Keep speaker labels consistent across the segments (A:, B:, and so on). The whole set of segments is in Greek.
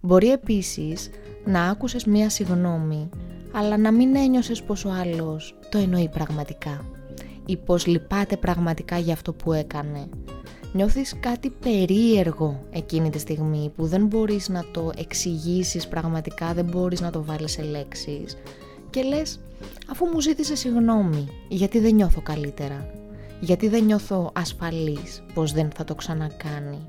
A: Μπορεί επίσης να άκουσες μία συγνώμη, αλλά να μην ένιωσες πως ο άλλος το εννοεί πραγματικά ή πως λυπάται πραγματικά για αυτό που έκανε. Νιώθεις κάτι περίεργο εκείνη τη στιγμή που δεν μπορείς να το εξηγήσεις πραγματικά, δεν μπορείς να το βάλεις σε λέξεις και λες αφού μου ζήτησε συγγνώμη γιατί δεν νιώθω καλύτερα, γιατί δεν νιώθω ασφαλής πως δεν θα το ξανακάνει,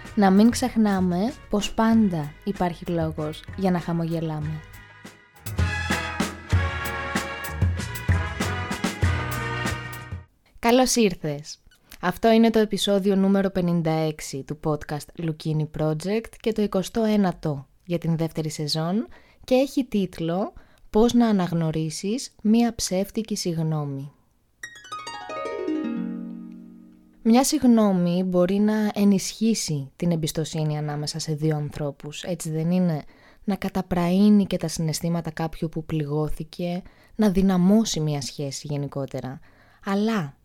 A: να μην ξεχνάμε πως πάντα υπάρχει λόγος για να χαμογελάμε. Καλώς ήρθες! Αυτό είναι το επεισόδιο νούμερο 56 του podcast Lukini Project και το 29ο για την δεύτερη σεζόν και έχει τίτλο «Πώς να αναγνωρίσεις μία ψεύτικη συγνώμη». Μια συγνώμη μπορεί να ενισχύσει την εμπιστοσύνη ανάμεσα σε δύο ανθρώπους, έτσι δεν είναι, να καταπραίνει και τα συναισθήματα κάποιου που πληγώθηκε, να δυναμώσει μια σχέση γενικότερα. Αλλά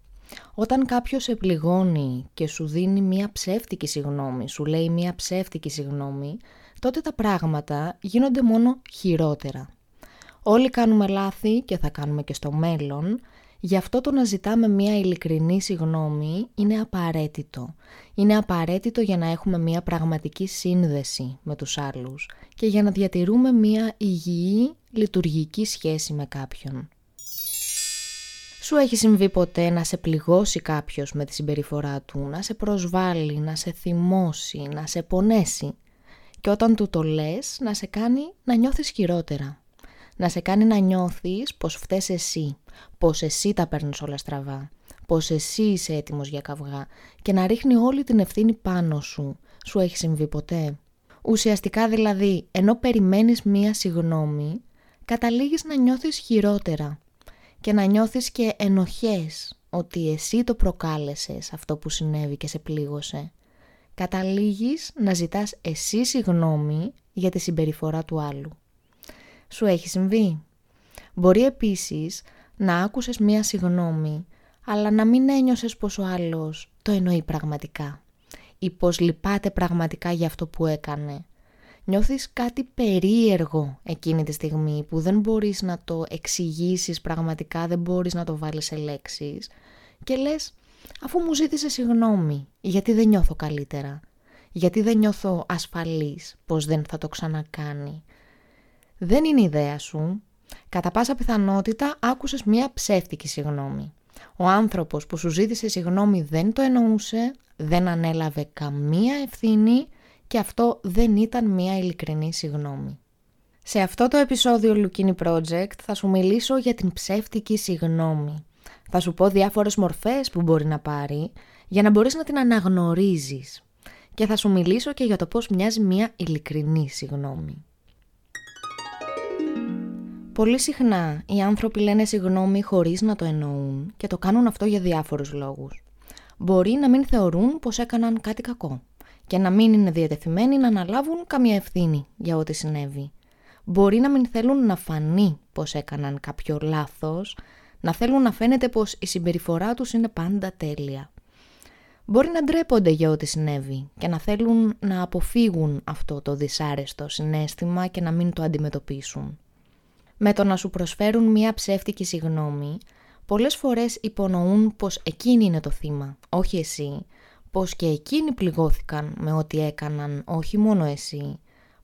A: όταν κάποιος σε πληγώνει και σου δίνει μια ψεύτικη συγνώμη, σου λέει μια ψεύτικη συγνώμη, τότε τα πράγματα γίνονται μόνο χειρότερα. Όλοι κάνουμε λάθη και θα κάνουμε και στο μέλλον, Γι' αυτό το να ζητάμε μία ειλικρινή συγνώμη είναι απαραίτητο. Είναι απαραίτητο για να έχουμε μία πραγματική σύνδεση με τους άλλους και για να διατηρούμε μία υγιή λειτουργική σχέση με κάποιον. Σου έχει συμβεί ποτέ να σε πληγώσει κάποιος με τη συμπεριφορά του, να σε προσβάλλει, να σε θυμώσει, να σε πονέσει; Και όταν του το λες να σε κάνει να νιώθεις χειρότερα. Να σε κάνει να νιώθεις πως φταίς εσύ, πως εσύ τα παίρνεις όλα στραβά, πως εσύ είσαι έτοιμος για καυγά και να ρίχνει όλη την ευθύνη πάνω σου. Σου έχει συμβεί ποτέ; Ουσιαστικά δηλαδή, ενώ περιμένεις μία συγνώμη, καταλήγεις να νιώθεις χειρότερα και να νιώθεις και ενοχές ότι εσύ το προκάλεσες αυτό που συνέβη και σε πλήγωσε. Καταλήγεις να ζητάς εσύ συγνώμη για τη συμπεριφορά του άλλου. Σου έχει συμβεί. Μπορεί επίσης να άκουσες μία συγνώμη, αλλά να μην ένιωσες πως ο άλλος το εννοεί πραγματικά ή πως λυπάται πραγματικά για αυτό που έκανε. Νιώθεις κάτι περίεργο εκείνη τη στιγμή που δεν μπορείς να το εξηγήσεις πραγματικά, δεν μπορείς να το βάλεις σε λέξεις και λες αφού μου ζήτησε συγνώμη, γιατί δεν νιώθω καλύτερα, γιατί δεν νιώθω ασφαλής πως δεν θα το ξανακάνει. Δεν είναι ιδέα σου, Κατά πάσα πιθανότητα άκουσες μία ψεύτικη συγνώμη. Ο άνθρωπος που σου ζήτησε συγνώμη δεν το εννοούσε, δεν ανέλαβε καμία ευθύνη και αυτό δεν ήταν μία ειλικρινή συγνώμη. Σε αυτό το επεισόδιο Lukini Project θα σου μιλήσω για την ψεύτικη συγνώμη. Θα σου πω διάφορες μορφές που μπορεί να πάρει για να μπορείς να την αναγνωρίζεις. Και θα σου μιλήσω και για το πώς μοιάζει μία ειλικρινή συγνώμη. Πολύ συχνά οι άνθρωποι λένε συγγνώμη χωρίς να το εννοούν και το κάνουν αυτό για διάφορους λόγους. Μπορεί να μην θεωρούν πως έκαναν κάτι κακό και να μην είναι διατεθειμένοι να αναλάβουν καμία ευθύνη για ό,τι συνέβη. Μπορεί να μην θέλουν να φανεί πως έκαναν κάποιο λάθος, να θέλουν να φαίνεται πως η συμπεριφορά τους είναι πάντα τέλεια. Μπορεί να ντρέπονται για ό,τι συνέβη και να θέλουν να αποφύγουν αυτό το δυσάρεστο συνέστημα και να μην το αντιμετωπίσουν με το να σου προσφέρουν μία ψεύτικη συγνώμη, πολλές φορές υπονοούν πως εκείνη είναι το θύμα, όχι εσύ, πως και εκείνοι πληγώθηκαν με ό,τι έκαναν, όχι μόνο εσύ,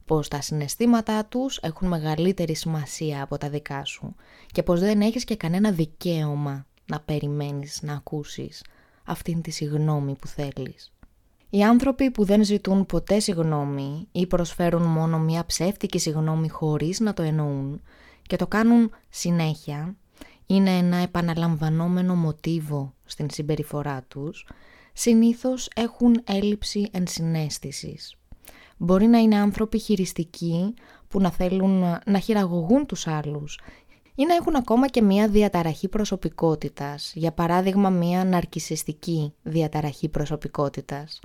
A: πως τα συναισθήματά τους έχουν μεγαλύτερη σημασία από τα δικά σου και πως δεν έχεις και κανένα δικαίωμα να περιμένεις να ακούσεις αυτήν τη συγνώμη που θέλεις. Οι άνθρωποι που δεν ζητούν ποτέ συγνώμη ή προσφέρουν μόνο μια ψεύτικη συγνώμη χωρίς να το εννοούν και το κάνουν συνέχεια, είναι ένα επαναλαμβανόμενο μοτίβο στην συμπεριφορά τους, συνήθως έχουν έλλειψη ενσυναίσθησης. Μπορεί να είναι άνθρωποι χειριστικοί που να θέλουν να χειραγωγούν τους άλλους ή να έχουν ακόμα και μία διαταραχή προσωπικότητας, για παράδειγμα μία ναρκισιστική διαταραχή προσωπικότητας.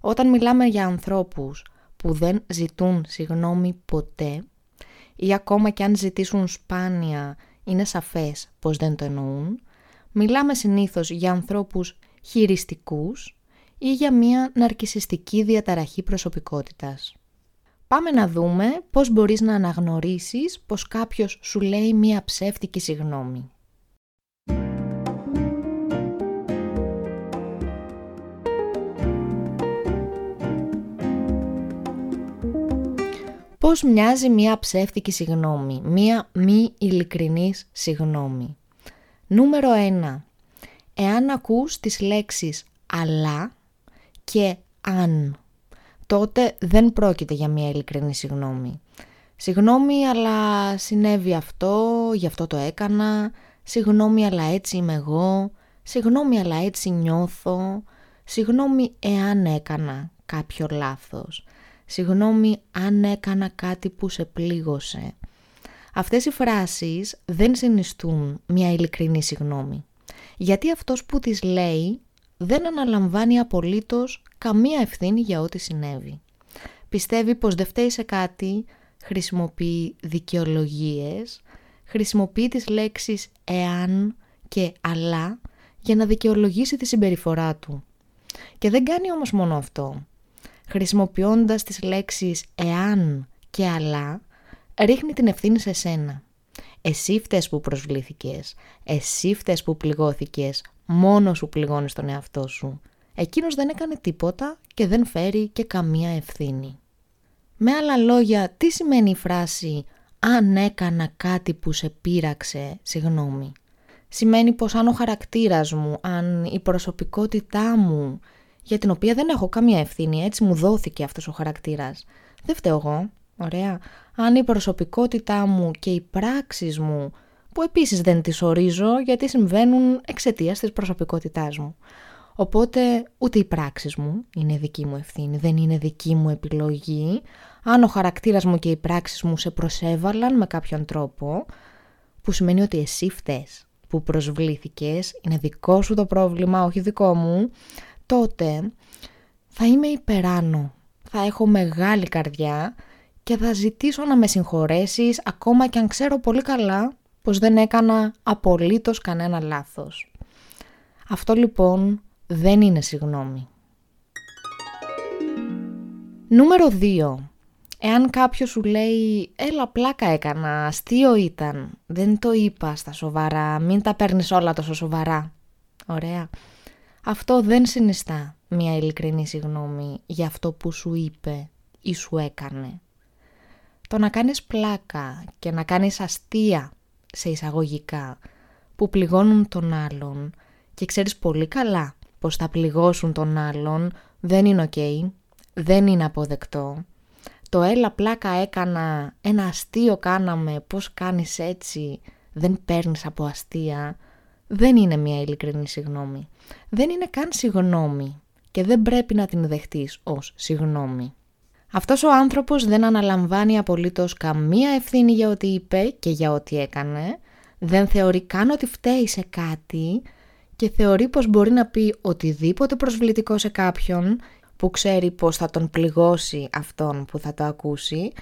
A: Όταν μιλάμε για ανθρώπους που δεν ζητούν συγνώμη ποτέ ή ακόμα και αν ζητήσουν σπάνια είναι σαφές πως δεν το εννοούν, μιλάμε συνήθως για ανθρώπους χειριστικούς ή για μία ναρκισιστική διαταραχή προσωπικότητας. Πάμε να δούμε πώς μπορείς να αναγνωρίσεις πως κάποιος σου λέει μία ψεύτικη συγνώμη. Πώς μοιάζει μία ψεύτικη συγνώμη, μία μη ειλικρινής συγνώμη; Νούμερο 1. Εάν ακούς τις λέξεις «αλλά» και «αν» τότε δεν πρόκειται για μια ειλικρινή συγνώμη. Συγγνώμη αλλά συνέβη αυτό, γι' αυτό το έκανα, συγγνώμη αλλά έτσι είμαι εγώ, συγγνώμη αλλά έτσι νιώθω, συγγνώμη εάν έκανα κάποιο λάθος, συγγνώμη αν έκανα κάτι που σε πλήγωσε. Αυτές οι φράσεις δεν συνιστούν μια ειλικρινή συγγνώμη, γιατί αυτός που τις λέει δεν αναλαμβάνει απολύτως καμία ευθύνη για ό,τι συνέβη. Πιστεύει πως δεν φταίει σε κάτι, χρησιμοποιεί δικαιολογίες, χρησιμοποιεί τις λέξεις «εάν» και «αλλά» για να δικαιολογήσει τη συμπεριφορά του. Και δεν κάνει όμως μόνο αυτό. Χρησιμοποιώντας τις λέξεις «εάν» και «αλλά» ρίχνει την ευθύνη σε σένα. Εσύ φταίς που προσβλήθηκες, εσύ φταίς που πληγώθηκες, μόνος σου πληγώνεις τον εαυτό σου. Εκείνος δεν έκανε τίποτα και δεν φέρει και καμία ευθύνη. Με άλλα λόγια, τι σημαίνει η φράση «αν έκανα κάτι που σε πείραξε, συγγνώμη». Σημαίνει πως αν ο χαρακτήρας μου, αν η προσωπικότητά μου, για την οποία δεν έχω καμία ευθύνη, έτσι μου δόθηκε αυτός ο χαρακτήρας, δεν φταίω εγώ, ωραία. Αν η προσωπικότητά μου και οι πράξεις μου, που επίσης δεν τις ορίζω γιατί συμβαίνουν εξαιτίας της προσωπικότητάς μου. Οπότε ούτε οι πράξεις μου είναι δική μου ευθύνη, δεν είναι δική μου επιλογή. Αν ο χαρακτήρας μου και οι πράξεις μου σε προσέβαλαν με κάποιον τρόπο, που σημαίνει ότι εσύ φταίς που προσβλήθηκες, είναι δικό σου το πρόβλημα, όχι δικό μου, τότε θα είμαι υπεράνω, θα έχω μεγάλη καρδιά και θα ζητήσω να με συγχωρέσεις ακόμα και αν ξέρω πολύ καλά πως δεν έκανα απολύτως κανένα λάθος. Αυτό λοιπόν δεν είναι συγνώμη. Νούμερο 2. Εάν κάποιος σου λέει «Έλα πλάκα έκανα, αστείο ήταν, δεν το είπα στα σοβαρά, μην τα παίρνεις όλα τόσο σοβαρά». Ωραία. Αυτό δεν συνιστά μια ειλικρινή συγνώμη για αυτό που σου είπε ή σου έκανε. Το να κάνεις πλάκα και να κάνεις αστεία σε εισαγωγικά που πληγώνουν τον άλλον και ξέρεις πολύ καλά πως θα πληγώσουν τον άλλον δεν είναι ok, δεν είναι αποδεκτό. Το έλα πλάκα έκανα, ένα αστείο κάναμε, πώς κάνεις έτσι, δεν παίρνεις από αστεία, δεν είναι μια ειλικρινή συγνώμη. Δεν είναι καν συγνώμη και δεν πρέπει να την δεχτείς ως συγνώμη. Αυτός ο άνθρωπος δεν αναλαμβάνει απολύτως καμία ευθύνη για ό,τι είπε και για ό,τι έκανε, δεν θεωρεί καν ότι φταίει σε κάτι και θεωρεί πως μπορεί να πει οτιδήποτε προσβλητικό σε κάποιον που ξέρει πως θα τον πληγώσει αυτόν που θα το ακούσει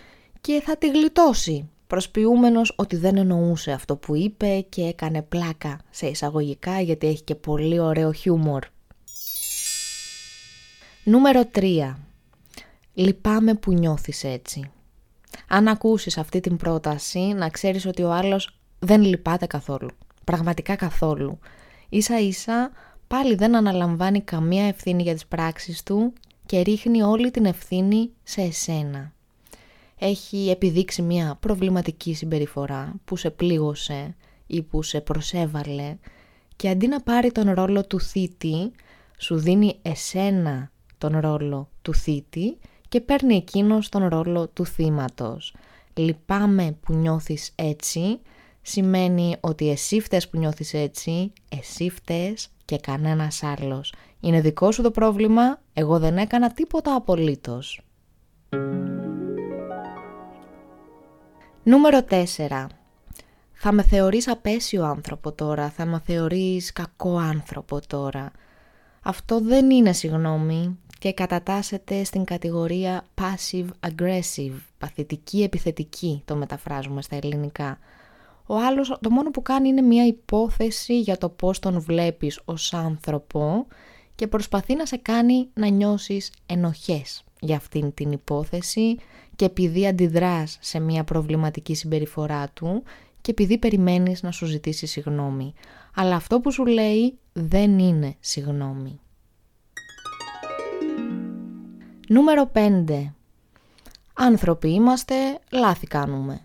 A: και θα τη γλιτώσει προσποιούμενος ότι δεν εννοούσε αυτό που είπε και έκανε πλάκα σε εισαγωγικά γιατί έχει και πολύ ωραίο χιούμορ. Νούμερο 3. Λυπάμαι που νιώθεις έτσι. Αν ακούσεις αυτή την πρόταση, να ξέρεις ότι ο άλλος δεν λυπάται καθόλου. Πραγματικά καθόλου. Ίσα ίσα πάλι δεν αναλαμβάνει καμία ευθύνη για τις πράξεις του και ρίχνει όλη την ευθύνη σε εσένα. Έχει επιδείξει μια προβληματική συμπεριφορά που σε πλήγωσε ή που σε προσέβαλε και αντί να πάρει τον ρόλο του θήτη, σου δίνει εσένα τον ρόλο του θήτη και παίρνει εκείνος τον ρόλο του θύματος. Λυπάμαι που νιώθεις έτσι, σημαίνει ότι εσύ φταίς που νιώθεις έτσι, εσύ φταίς και κανένας άλλος. Είναι δικό σου το πρόβλημα, εγώ δεν έκανα τίποτα απολύτως. Νούμερο 4. Θα με θεωρείς απέσιο άνθρωπο τώρα, θα με θεωρείς κακό άνθρωπο τώρα. Αυτό δεν είναι συγγνώμη και κατατάσσεται στην κατηγορία passive-aggressive, παθητική επιθετική το μεταφράζουμε στα ελληνικά. Ο άλλος το μόνο που κάνει είναι μια υπόθεση για το πώς τον βλέπεις ως άνθρωπο και προσπαθεί να σε κάνει να νιώσεις ενοχές για αυτήν την υπόθεση και επειδή αντιδράς σε μια προβληματική συμπεριφορά του και επειδή περιμένεις να σου ζητήσει συγνώμη. Αλλά αυτό που σου λέει δεν είναι συγνώμη. Νούμερο 5. Άνθρωποι είμαστε, λάθη κάνουμε.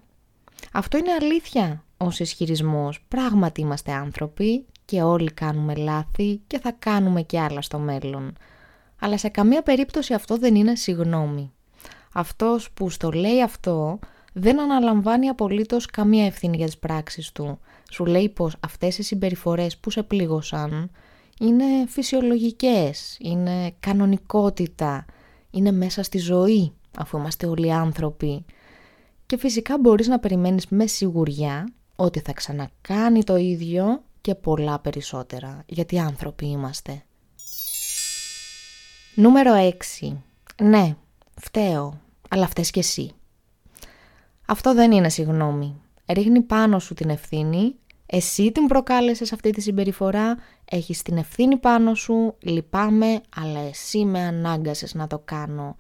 A: Αυτό είναι αλήθεια ως ισχυρισμός. Πράγματι είμαστε άνθρωποι και όλοι κάνουμε λάθη και θα κάνουμε και άλλα στο μέλλον. Αλλά σε καμία περίπτωση αυτό δεν είναι συγνώμη. Αυτός που στο λέει αυτό δεν αναλαμβάνει απολύτως καμία ευθύνη για τις πράξεις του. Σου λέει πως αυτές οι συμπεριφορές που σε πλήγωσαν είναι φυσιολογικές, είναι κανονικότητα, είναι μέσα στη ζωή αφού είμαστε όλοι άνθρωποι. Και φυσικά μπορείς να περιμένεις με σιγουριά ότι θα ξανακάνει το ίδιο και πολλά περισσότερα, γιατί άνθρωποι είμαστε. Νούμερο 6. Ναι, φταίω, αλλά φταίς και εσύ. Αυτό δεν είναι συγγνώμη. Ρίχνει πάνω σου την ευθύνη, εσύ την προκάλεσες αυτή τη συμπεριφορά, έχεις την ευθύνη πάνω σου, λυπάμαι, αλλά εσύ με ανάγκασες να το κάνω.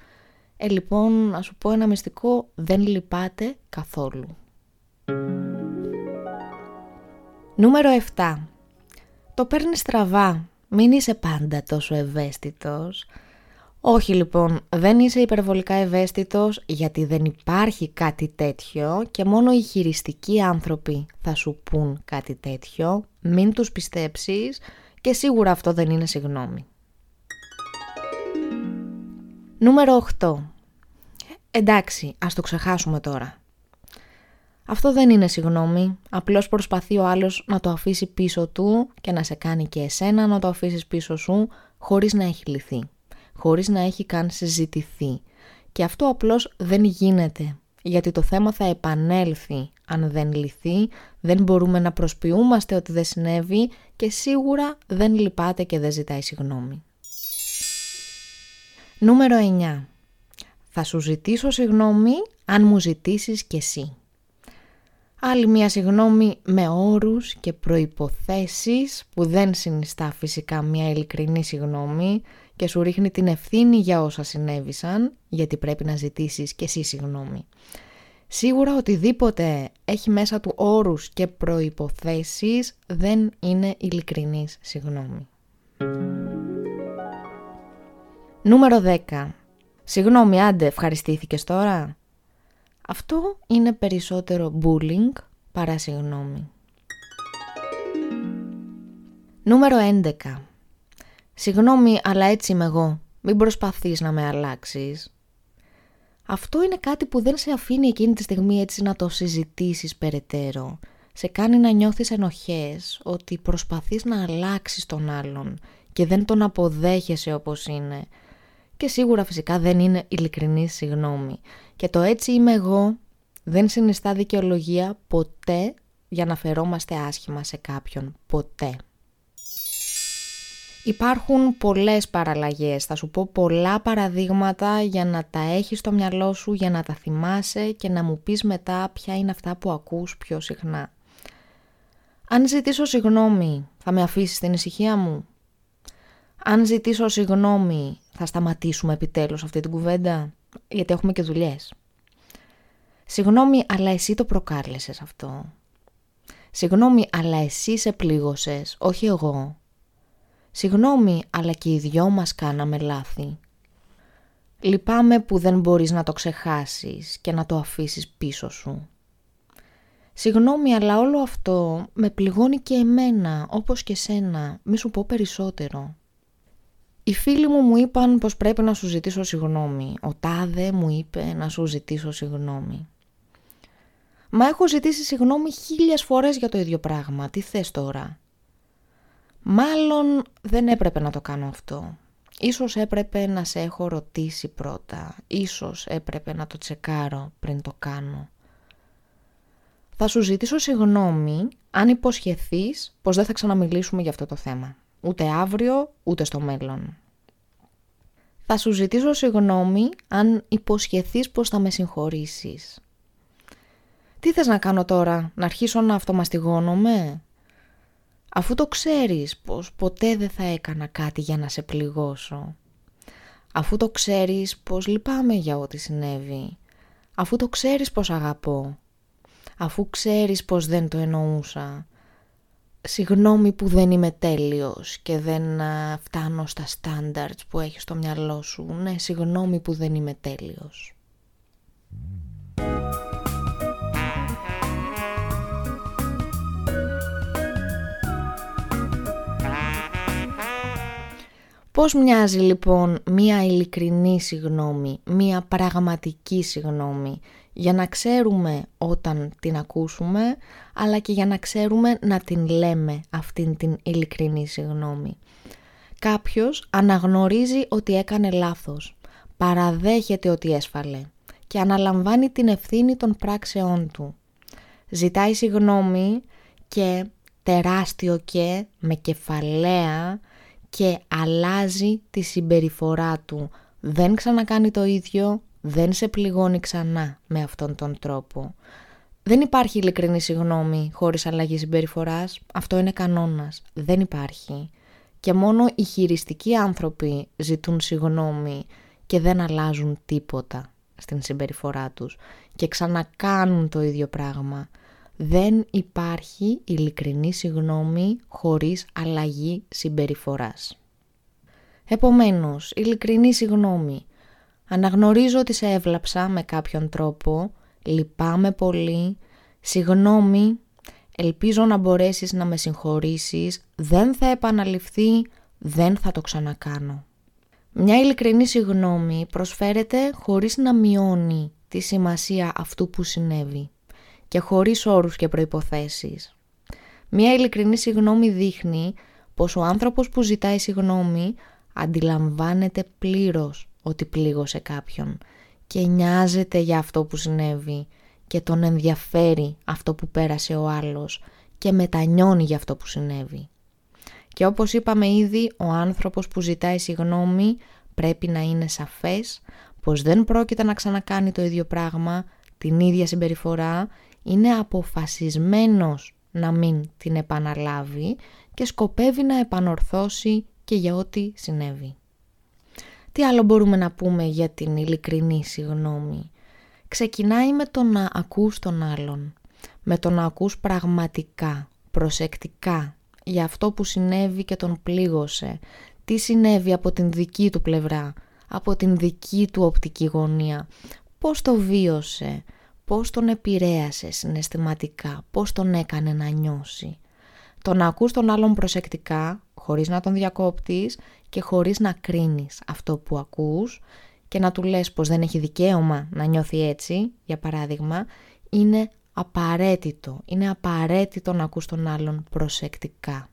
A: Ε, λοιπόν, να σου πω ένα μυστικό, δεν λυπάτε καθόλου. Νούμερο 7. Το παίρνεις στραβά. Μην είσαι πάντα τόσο ευαίσθητος. Όχι λοιπόν, δεν είσαι υπερβολικά ευαίσθητος γιατί δεν υπάρχει κάτι τέτοιο και μόνο οι χειριστικοί άνθρωποι θα σου πούν κάτι τέτοιο. Μην τους πιστέψεις και σίγουρα αυτό δεν είναι συγνώμη. Νούμερο 8. Εντάξει, ας το ξεχάσουμε τώρα. Αυτό δεν είναι συγγνώμη, απλώς προσπαθεί ο άλλος να το αφήσει πίσω του και να σε κάνει και εσένα να το αφήσεις πίσω σου χωρίς να έχει λυθεί, χωρίς να έχει καν συζητηθεί. Και αυτό απλώς δεν γίνεται, γιατί το θέμα θα επανέλθει αν δεν λυθεί, δεν μπορούμε να προσποιούμαστε ότι δεν συνέβη και σίγουρα δεν λυπάται και δεν ζητάει συγγνώμη. Νούμερο 9. Θα σου ζητήσω συγγνώμη αν μου ζητήσεις κι εσύ. Άλλη μια συγγνώμη με όρους και προϋποθέσεις που δεν συνιστά φυσικά μια ειλικρινή συγγνώμη και σου ρίχνει την ευθύνη για όσα συνέβησαν γιατί πρέπει να ζητήσεις και εσύ συγγνώμη. Σίγουρα οτιδήποτε έχει μέσα του όρους και προϋποθέσεις δεν είναι ειλικρινής συγγνώμη. Νούμερο 10. Συγγνώμη, άντε, ευχαριστήθηκες τώρα. Αυτό είναι περισσότερο bullying παρά συγγνώμη. Νούμερο 11. Συγγνώμη, αλλά έτσι είμαι εγώ. Μην προσπαθείς να με αλλάξεις. Αυτό είναι κάτι που δεν σε αφήνει εκείνη τη στιγμή έτσι να το συζητήσεις περαιτέρω. Σε κάνει να νιώθεις ενοχές, ότι προσπαθείς να αλλάξεις τον άλλον και δεν τον αποδέχεσαι όπως είναι και σίγουρα φυσικά δεν είναι ειλικρινή συγγνώμη. Και το έτσι είμαι εγώ δεν συνιστά δικαιολογία ποτέ για να φερόμαστε άσχημα σε κάποιον. Ποτέ. Υπάρχουν πολλές παραλλαγές, θα σου πω πολλά παραδείγματα για να τα έχεις στο μυαλό σου, για να τα θυμάσαι και να μου πεις μετά ποια είναι αυτά που ακούς πιο συχνά. Αν ζητήσω συγγνώμη, θα με αφήσεις την ησυχία μου; Αν ζητήσω συγγνώμη, θα σταματήσουμε επιτέλους αυτή την κουβέντα, γιατί έχουμε και δουλειές. Συγγνώμη, αλλά εσύ το προκάλεσες αυτό. Συγγνώμη, αλλά εσύ σε πλήγωσες, όχι εγώ. Συγγνώμη, αλλά και οι δυο μας κάναμε λάθη. Λυπάμαι που δεν μπορείς να το ξεχάσεις και να το αφήσεις πίσω σου. Συγγνώμη, αλλά όλο αυτό με πληγώνει και εμένα, όπως και σένα. Μη σου πω περισσότερο. Οι φίλοι μου μου είπαν πως πρέπει να σου ζητήσω συγγνώμη. Ο Τάδε μου είπε να σου ζητήσω συγγνώμη. Μα έχω ζητήσει συγγνώμη χίλιες φορές για το ίδιο πράγμα. Τι θες τώρα; Μάλλον δεν έπρεπε να το κάνω αυτό. Ίσως έπρεπε να σε έχω ρωτήσει πρώτα. Ίσως έπρεπε να το τσεκάρω πριν το κάνω. Θα σου ζητήσω συγγνώμη αν υποσχεθείς πως δεν θα ξαναμιλήσουμε για αυτό το θέμα. Ούτε αύριο, ούτε στο μέλλον. Θα σου ζητήσω συγγνώμη αν υποσχεθείς πως θα με συγχωρήσεις. Τι θες να κάνω τώρα, να αρχίσω να αυτομαστιγώνομαι; Αφού το ξέρεις πως ποτέ δεν θα έκανα κάτι για να σε πληγώσω. Αφού το ξέρεις πως λυπάμαι για ό,τι συνέβη. Αφού το ξέρεις πως αγαπώ. Αφού ξέρεις πως δεν το εννοούσα. Συγγνώμη που δεν είμαι τέλειος και δεν φτάνω στα standards που έχεις στο μυαλό σου. Ναι, συγγνώμη που δεν είμαι τέλειος. Πώς μοιάζει λοιπόν μία ειλικρινή συγνώμη, μία πραγματική συγνώμη, για να ξέρουμε όταν την ακούσουμε, αλλά και για να ξέρουμε να την λέμε αυτήν την ειλικρινή συγνώμη. Κάποιος αναγνωρίζει ότι έκανε λάθος, παραδέχεται ότι έσφαλε και αναλαμβάνει την ευθύνη των πράξεών του. Ζητάει συγνώμη και τεράστιο και με κεφαλαία και αλλάζει τη συμπεριφορά του. Δεν ξανακάνει το ίδιο, δεν σε πληγώνει ξανά με αυτόν τον τρόπο. Δεν υπάρχει ειλικρινή συγνώμη χωρίς αλλαγή συμπεριφοράς. Αυτό είναι κανόνας. Δεν υπάρχει. Και μόνο οι χειριστικοί άνθρωποι ζητούν συγνώμη και δεν αλλάζουν τίποτα στην συμπεριφορά τους και ξανακάνουν το ίδιο πράγμα. Δεν υπάρχει ειλικρινή συγνώμη χωρίς αλλαγή συμπεριφοράς. Επομένως, ειλικρινή συγνώμη. Αναγνωρίζω ότι σε έβλαψα με κάποιον τρόπο, λυπάμαι πολύ, συγνώμη, ελπίζω να μπορέσεις να με συγχωρήσεις, δεν θα επαναληφθεί, δεν θα το ξανακάνω. Μια ειλικρινή συγνώμη προσφέρεται χωρίς να μειώνει τη σημασία αυτού που συνέβη και χωρίς όρους και προϋποθέσεις. Μία ειλικρινή συγνώμη δείχνει πως ο άνθρωπος που ζητάει συγνώμη αντιλαμβάνεται πλήρως ότι πλήγωσε κάποιον και νοιάζεται για αυτό που συνέβη και τον ενδιαφέρει αυτό που πέρασε ο άλλος και μετανιώνει για αυτό που συνέβη. Και όπως είπαμε ήδη, ο άνθρωπος που ζητάει συγνώμη πρέπει να είναι σαφές πως δεν πρόκειται να ξανακάνει το ίδιο πράγμα, την ίδια συμπεριφορά είναι αποφασισμένος να μην την επαναλάβει και σκοπεύει να επανορθώσει και για ό,τι συνέβη. Τι άλλο μπορούμε να πούμε για την ειλικρινή συγνώμη. Ξεκινάει με το να ακούς τον άλλον, με το να ακούς πραγματικά, προσεκτικά για αυτό που συνέβη και τον πλήγωσε, τι συνέβη από την δική του πλευρά, από την δική του οπτική γωνία, πώς το βίωσε, πώς τον επηρέασε συναισθηματικά, πώς τον έκανε να νιώσει. Το να ακούς τον άλλον προσεκτικά, χωρίς να τον διακόπτεις και χωρίς να κρίνεις αυτό που ακούς και να του λες πως δεν έχει δικαίωμα να νιώθει έτσι, για παράδειγμα, είναι απαραίτητο. Είναι απαραίτητο να ακούς τον άλλον προσεκτικά.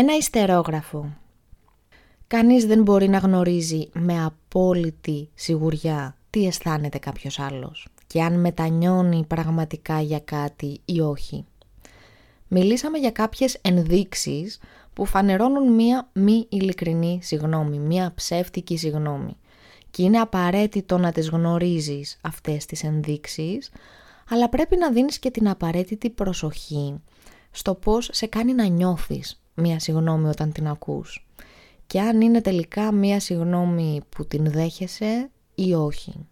A: Ένα ιστερόγραφο. Κανείς δεν μπορεί να γνωρίζει με απόλυτη σιγουριά τι αισθάνεται κάποιος άλλος και αν μετανιώνει πραγματικά για κάτι ή όχι. Μιλήσαμε για κάποιες ενδείξεις που φανερώνουν μία μη ειλικρινή συγνώμη, μία ψεύτικη συγνώμη. Και είναι απαραίτητο να τις γνωρίζεις αυτές τις ενδείξεις, αλλά πρέπει να δίνεις και την απαραίτητη προσοχή στο πώς σε κάνει να νιώθεις μία συγγνώμη όταν την ακούς και αν είναι τελικά μία συγγνώμη που την δέχεσαι ή όχι.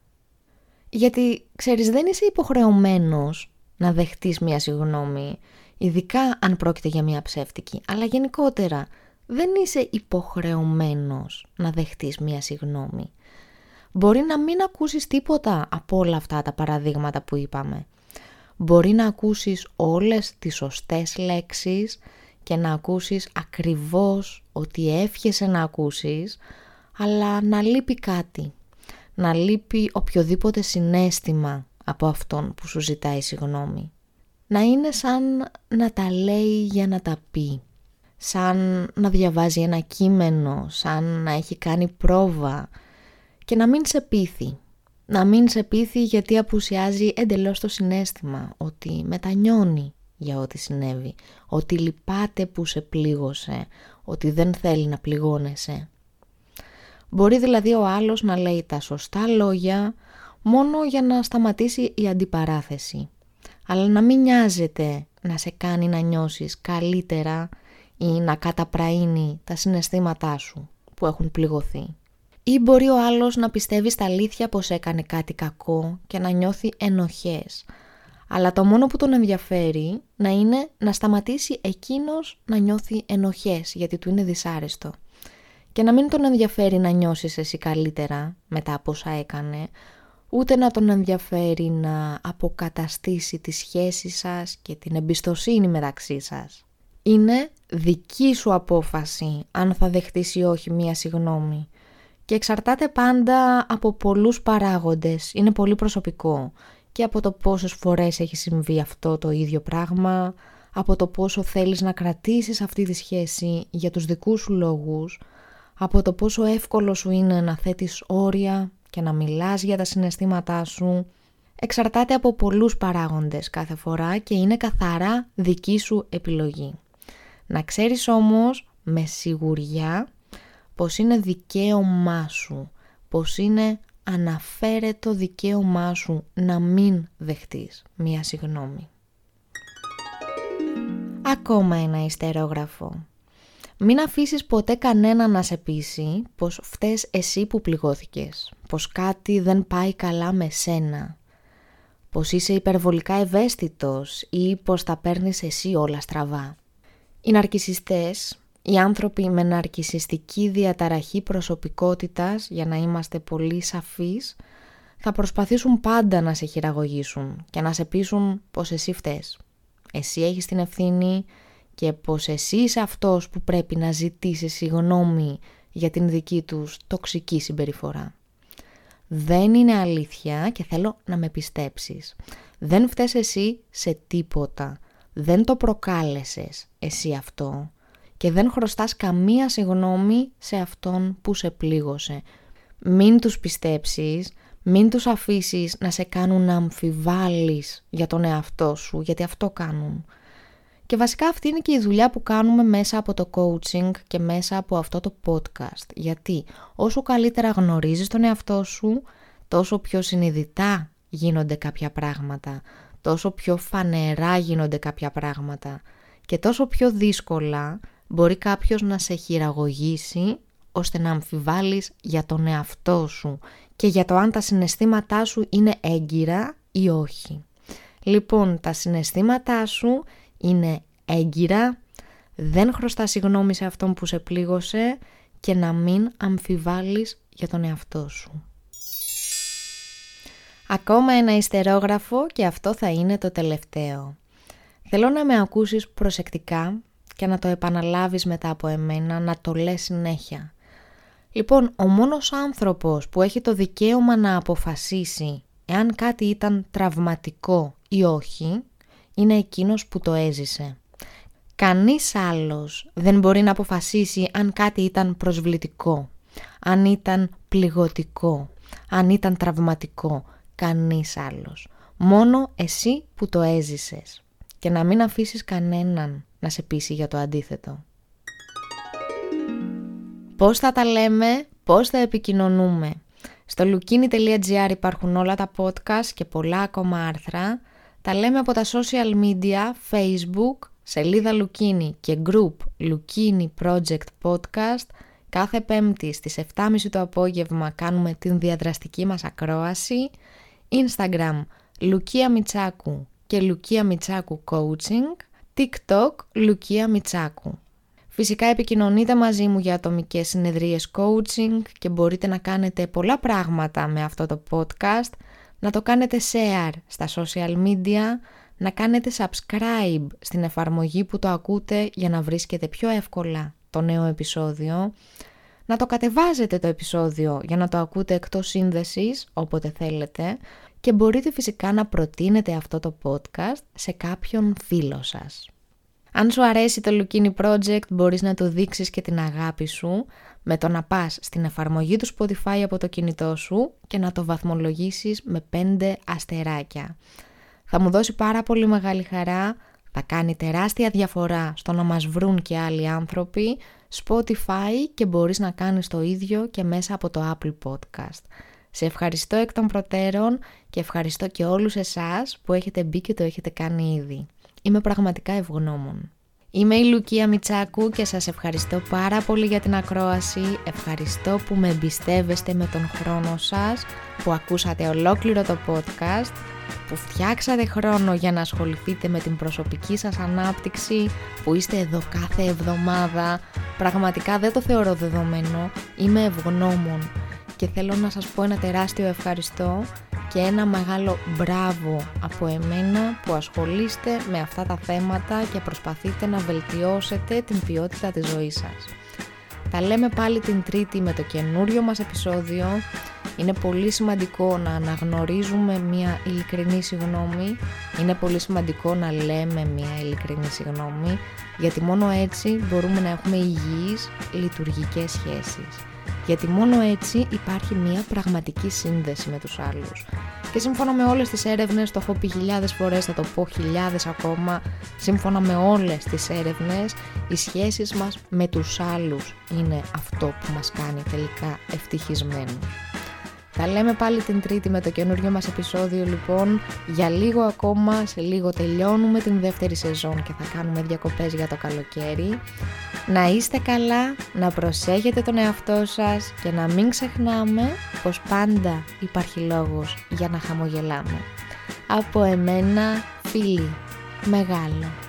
A: Γιατί, ξέρεις, δεν είσαι υποχρεωμένος να δεχτείς μία συγγνώμη, ειδικά αν πρόκειται για μία ψεύτικη, αλλά γενικότερα δεν είσαι υποχρεωμένος να δεχτείς μία συγγνώμη. Μπορεί να μην ακούσεις τίποτα από όλα αυτά τα παραδείγματα που είπαμε. Μπορεί να ακούσεις όλες τις σωστές λέξεις και να ακούσεις ακριβώς ό,τι εύχεσαι να ακούσεις, αλλά να λείπει κάτι. Να λείπει οποιοδήποτε συνέστημα από αυτόν που σου ζητάει συγγνώμη. Να είναι σαν να τα λέει για να τα πει. Σαν να διαβάζει ένα κείμενο, σαν να έχει κάνει πρόβα και να μην σε πείθει. Να μην σε πείθει γιατί απουσιάζει εντελώς το συνέστημα ότι μετανιώνει για ό,τι συνέβη, ότι λυπάται που σε πλήγωσε, ότι δεν θέλει να πληγώνεσαι. Μπορεί δηλαδή ο άλλος να λέει τα σωστά λόγια μόνο για να σταματήσει η αντιπαράθεση, αλλά να μην νοιάζεται να σε κάνει να νιώσεις καλύτερα ή να καταπραίνει τα συναισθήματά σου που έχουν πληγωθεί. Ή μπορεί ο άλλος να πιστεύει στα αλήθεια πως έκανε κάτι κακό και να νιώθει ενοχές, αλλά το μόνο που τον ενδιαφέρει να είναι να σταματήσει εκείνος να νιώθει ενοχές γιατί του είναι δυσάρεστο. Και να μην τον ενδιαφέρει να νιώσεις εσύ καλύτερα μετά από όσα έκανε, ούτε να τον ενδιαφέρει να αποκαταστήσει τη σχέση σας και την εμπιστοσύνη μεταξύ σας. Είναι δική σου απόφαση αν θα δεχτείς ή όχι μία συγνώμη και εξαρτάται πάντα από πολλούς παράγοντες, είναι πολύ προσωπικό και από το πόσες φορές έχει συμβεί αυτό το ίδιο πράγμα, από το πόσο θέλεις να κρατήσεις αυτή τη σχέση για τους δικούς σου λόγους, από το πόσο εύκολο σου είναι να θέτεις όρια και να μιλάς για τα συναισθήματά σου. Εξαρτάται από πολλούς παράγοντες κάθε φορά και είναι καθαρά δική σου επιλογή. Να ξέρεις όμως με σιγουριά πως είναι δικαίωμά σου, πως είναι αναφέρε το δικαίωμά σου να μην δεχτείς μία συγνώμη. Ακόμα ένα ιστερόγραφο. Μην αφήσεις ποτέ κανένα να σε πείσει πως φταίς εσύ που πληγώθηκες, πως κάτι δεν πάει καλά με σένα, πως είσαι υπερβολικά ευαίσθητος ή πως τα παίρνεις εσύ όλα στραβά. Οι ναρκισιστές οι άνθρωποι με ναρκισιστική διαταραχή προσωπικότητας, για να είμαστε πολύ σαφείς, θα προσπαθήσουν πάντα να σε χειραγωγήσουν και να σε πείσουν πως εσύ φταίς. Εσύ έχεις την ευθύνη και πως εσύ είσαι αυτός που πρέπει να ζητήσεις συγγνώμη για την δική τους τοξική συμπεριφορά. Δεν είναι αλήθεια και θέλω να με πιστέψεις. Δεν φταίς εσύ σε τίποτα. Δεν το προκάλεσες εσύ αυτό και δεν χρωστάς καμία συγνώμη σε αυτόν που σε πλήγωσε. Μην τους πιστέψεις, μην τους αφήσεις να σε κάνουν να αμφιβάλλεις για τον εαυτό σου, γιατί αυτό κάνουν. Και βασικά αυτή είναι και η δουλειά που κάνουμε μέσα από το coaching και μέσα από αυτό το podcast. Γιατί όσο καλύτερα γνωρίζεις τον εαυτό σου, τόσο πιο συνειδητά γίνονται κάποια πράγματα, τόσο πιο φανερά γίνονται κάποια πράγματα και τόσο πιο δύσκολα μπορεί κάποιος να σε χειραγωγήσει ώστε να αμφιβάλλεις για τον εαυτό σου και για το αν τα συναισθήματά σου είναι έγκυρα ή όχι. Λοιπόν, τα συναισθήματά σου είναι έγκυρα, δεν χρωστά συγγνώμη σε αυτόν που σε πλήγωσε και να μην αμφιβάλλεις για τον εαυτό σου. Ακόμα ένα ιστερόγραφο και αυτό θα είναι το τελευταίο. Θέλω να με ακούσεις προσεκτικά και να το επαναλάβεις μετά από εμένα, να το λες συνέχεια. Λοιπόν, ο μόνος άνθρωπος που έχει το δικαίωμα να αποφασίσει εάν κάτι ήταν τραυματικό ή όχι, είναι εκείνος που το έζησε. Κανείς άλλος δεν μπορεί να αποφασίσει αν κάτι ήταν προσβλητικό, αν ήταν πληγωτικό, αν ήταν τραυματικό. Κανείς άλλος. Μόνο εσύ που το έζησες. Και να μην αφήσεις κανέναν να σε πείσει για το αντίθετο. Πώς θα τα λέμε, πώς θα επικοινωνούμε. Στο lukini.gr υπάρχουν όλα τα podcast και πολλά ακόμα άρθρα. Τα λέμε από τα social media, facebook, σελίδα Lukini και group Lukini Project Podcast. Κάθε πέμπτη στις 7.30 το απόγευμα κάνουμε την διαδραστική μας ακρόαση. Instagram Λουκία Μιτσάκου και Λουκία Μιτσάκου Coaching. TikTok Λουκία Μιτσάκου. Φυσικά επικοινωνείτε μαζί μου για ατομικές συνεδρίες coaching και μπορείτε να κάνετε πολλά πράγματα με αυτό το podcast, να το κάνετε share στα social media, να κάνετε subscribe στην εφαρμογή που το ακούτε για να βρίσκετε πιο εύκολα το νέο επεισόδιο, να το κατεβάζετε το επεισόδιο για να το ακούτε εκτός σύνδεσης όποτε θέλετε και μπορείτε φυσικά να προτείνετε αυτό το podcast σε κάποιον φίλο σας. Αν σου αρέσει το Lukini Project μπορείς να του δείξεις και την αγάπη σου με το να πας στην εφαρμογή του Spotify από το κινητό σου και να το βαθμολογήσεις με 5 αστεράκια. Θα μου δώσει πάρα πολύ μεγάλη χαρά, θα κάνει τεράστια διαφορά στο να μας βρουν και άλλοι άνθρωποι, Spotify και μπορείς να κάνεις το ίδιο και μέσα από το Apple Podcast. Σε ευχαριστώ εκ των προτέρων και ευχαριστώ και όλους εσάς που έχετε μπει και το έχετε κάνει ήδη. Είμαι πραγματικά ευγνώμων. Είμαι η Λουκία Μιτσάκου και σας ευχαριστώ πάρα πολύ για την ακρόαση. Ευχαριστώ που με εμπιστεύεστε με τον χρόνο σας, που ακούσατε ολόκληρο το podcast, που φτιάξατε χρόνο για να ασχοληθείτε με την προσωπική σας ανάπτυξη, που είστε εδώ κάθε εβδομάδα. Πραγματικά δεν το θεωρώ δεδομένο, είμαι ευγνώμων και θέλω να σας πω ένα τεράστιο ευχαριστώ και ένα μεγάλο μπράβο από εμένα που ασχολείστε με αυτά τα θέματα και προσπαθείτε να βελτιώσετε την ποιότητα της ζωής σας. Τα λέμε πάλι την Τρίτη με το καινούριο μας επεισόδιο. Είναι πολύ σημαντικό να αναγνωρίζουμε μια ειλικρινή συγγνώμη. Είναι πολύ σημαντικό να λέμε μια ειλικρινή συγγνώμη, γιατί μόνο έτσι μπορούμε να έχουμε υγιείς λειτουργικές σχέσεις γιατί μόνο έτσι υπάρχει μια πραγματική σύνδεση με τους άλλους. Και σύμφωνα με όλες τις έρευνες, το έχω πει χιλιάδες φορές, θα το πω χιλιάδες ακόμα, σύμφωνα με όλες τις έρευνες, οι σχέσεις μας με τους άλλους είναι αυτό που μας κάνει τελικά ευτυχισμένους. Θα λέμε πάλι την Τρίτη με το καινούριο μας επεισόδιο λοιπόν. Για λίγο ακόμα, σε λίγο τελειώνουμε την δεύτερη σεζόν και θα κάνουμε διακοπές για το καλοκαίρι. Να είστε καλά, να προσέχετε τον εαυτό σας και να μην ξεχνάμε πως πάντα υπάρχει λόγος για να χαμογελάμε. Από εμένα, φίλοι, μεγάλο.